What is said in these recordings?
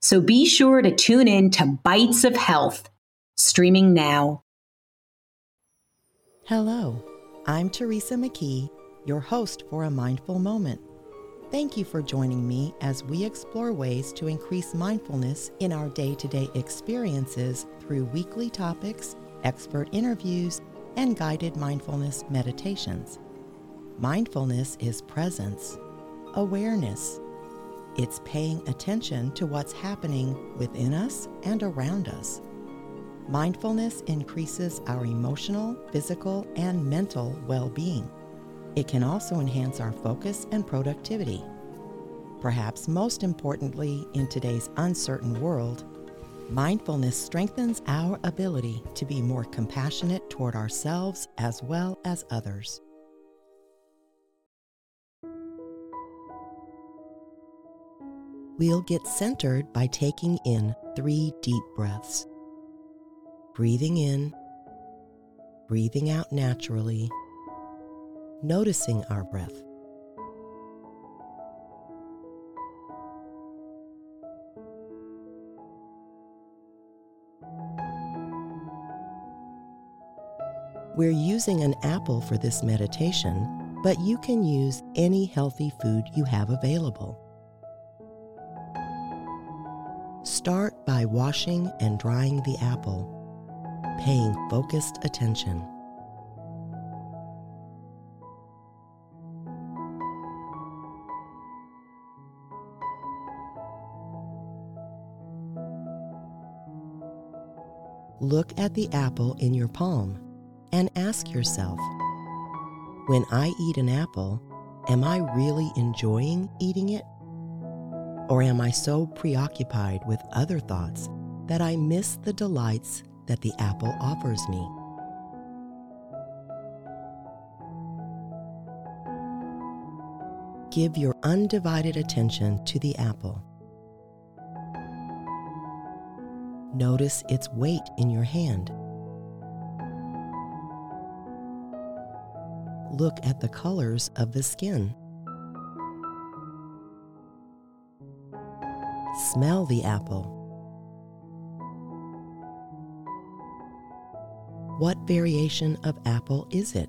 So be sure to tune in to Bites of Health, streaming now. Hello, I'm Teresa McKee, your host for A Mindful Moment. Thank you for joining me as we explore ways to increase mindfulness in our day to day experiences through weekly topics, expert interviews, and guided mindfulness meditations. Mindfulness is presence, awareness, it's paying attention to what's happening within us and around us. Mindfulness increases our emotional, physical, and mental well being. It can also enhance our focus and productivity. Perhaps most importantly, in today's uncertain world, mindfulness strengthens our ability to be more compassionate toward ourselves as well as others. We'll get centered by taking in three deep breaths. Breathing in, breathing out naturally, noticing our breath. We're using an apple for this meditation, but you can use any healthy food you have available. Start by washing and drying the apple, paying focused attention. Look at the apple in your palm and ask yourself When I eat an apple, am I really enjoying eating it? Or am I so preoccupied with other thoughts that I miss the delights that the apple offers me? Give your undivided attention to the apple. Notice its weight in your hand. Look at the colors of the skin. Smell the apple. What variation of apple is it?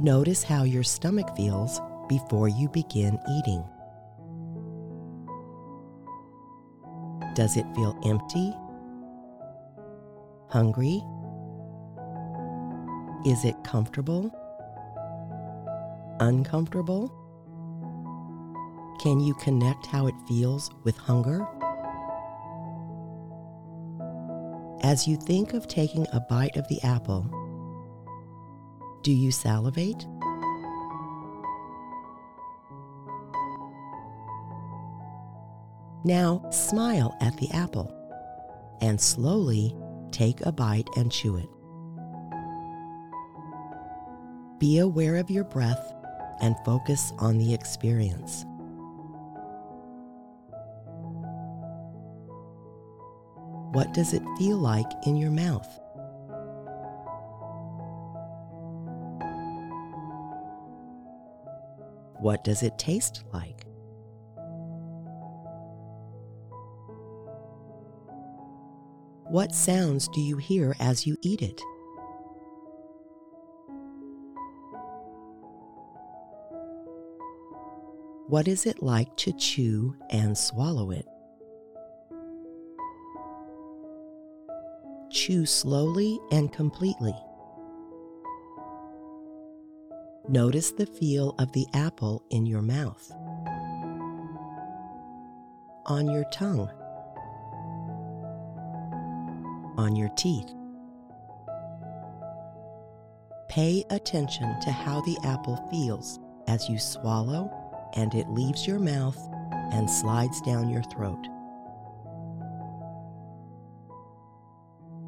Notice how your stomach feels before you begin eating. Does it feel empty? Hungry? Is it comfortable? Uncomfortable? Can you connect how it feels with hunger? As you think of taking a bite of the apple, do you salivate? Now smile at the apple and slowly take a bite and chew it. Be aware of your breath and focus on the experience. What does it feel like in your mouth? What does it taste like? What sounds do you hear as you eat it? What is it like to chew and swallow it? Chew slowly and completely. Notice the feel of the apple in your mouth, on your tongue, on your teeth. Pay attention to how the apple feels as you swallow and it leaves your mouth and slides down your throat.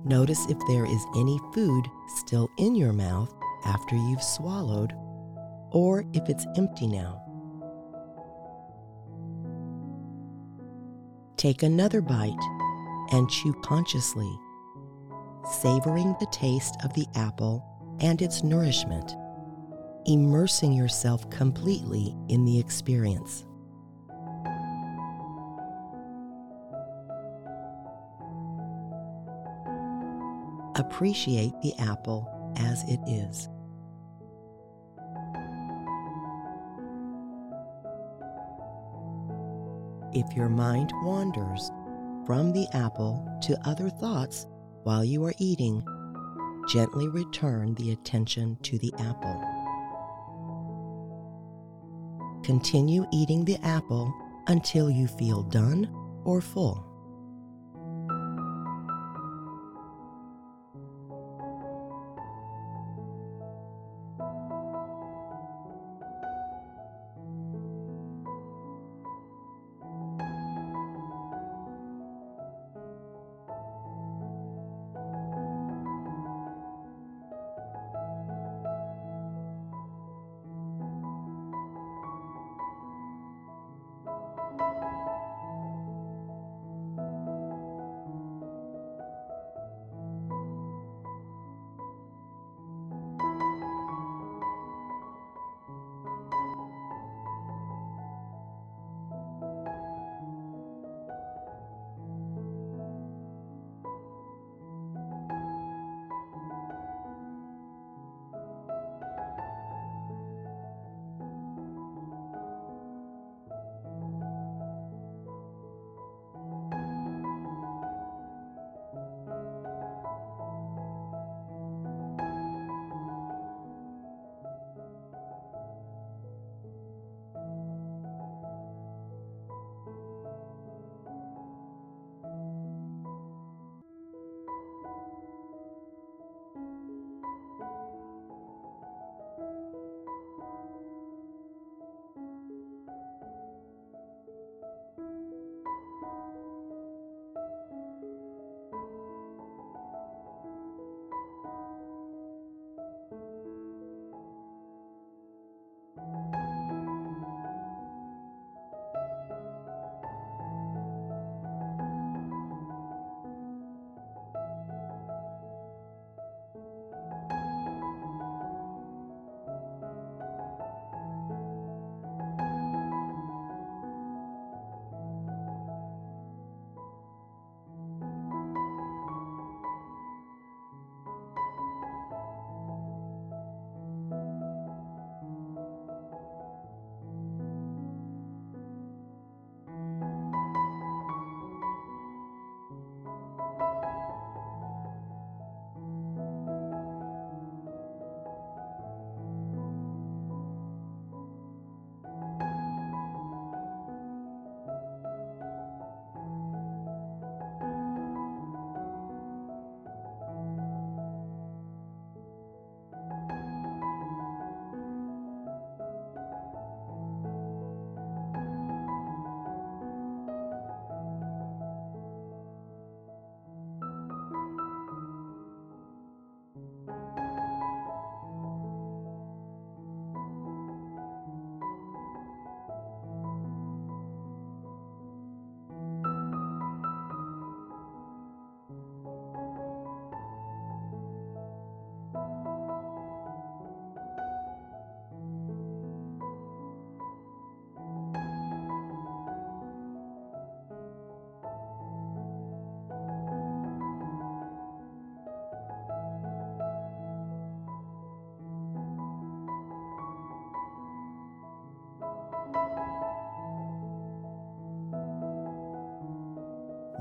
Notice if there is any food still in your mouth after you've swallowed, or if it's empty now. Take another bite and chew consciously, savoring the taste of the apple and its nourishment, immersing yourself completely in the experience. Appreciate the apple as it is. If your mind wanders from the apple to other thoughts while you are eating, gently return the attention to the apple. Continue eating the apple until you feel done or full.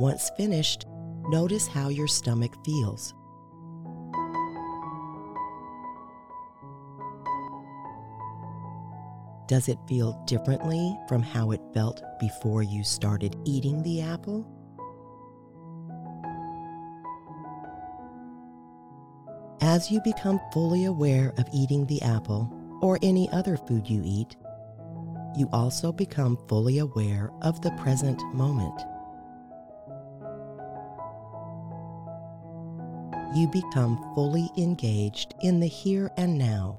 Once finished, notice how your stomach feels. Does it feel differently from how it felt before you started eating the apple? As you become fully aware of eating the apple or any other food you eat, you also become fully aware of the present moment. You become fully engaged in the here and now,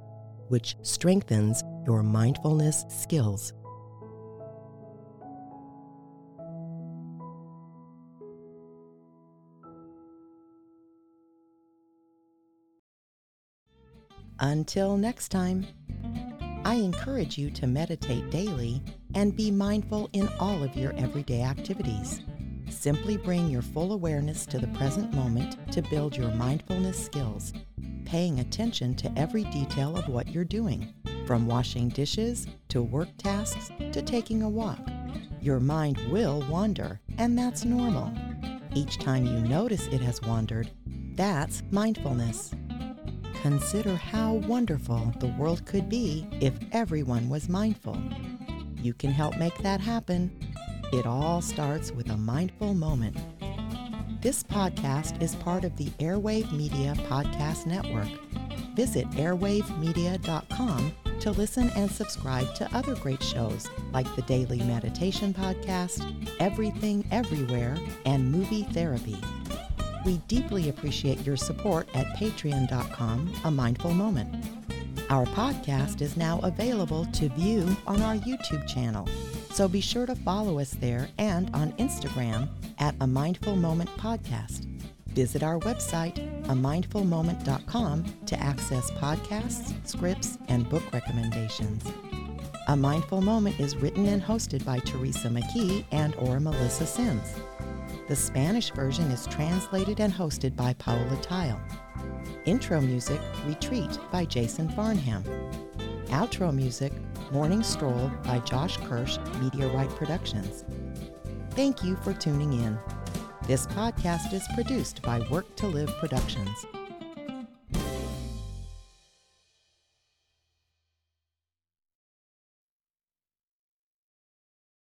which strengthens your mindfulness skills. Until next time, I encourage you to meditate daily and be mindful in all of your everyday activities. Simply bring your full awareness to the present moment to build your mindfulness skills, paying attention to every detail of what you're doing, from washing dishes to work tasks to taking a walk. Your mind will wander, and that's normal. Each time you notice it has wandered, that's mindfulness. Consider how wonderful the world could be if everyone was mindful. You can help make that happen. It all starts with a mindful moment. This podcast is part of the Airwave Media Podcast Network. Visit airwavemedia.com to listen and subscribe to other great shows like the Daily Meditation Podcast, Everything Everywhere, and Movie Therapy. We deeply appreciate your support at patreon.com, a mindful moment. Our podcast is now available to view on our YouTube channel, so be sure to follow us there and on Instagram at a mindful moment podcast. Visit our website, amindfulmoment.com, to access podcasts, scripts, and book recommendations. A Mindful Moment is written and hosted by Teresa McKee and or Melissa Sims. The Spanish version is translated and hosted by Paola Theil. Intro music, Retreat by Jason Farnham. Outro music, Morning Stroll by Josh Kirsch, Media Right Productions. Thank you for tuning in. This podcast is produced by Work to Live Productions.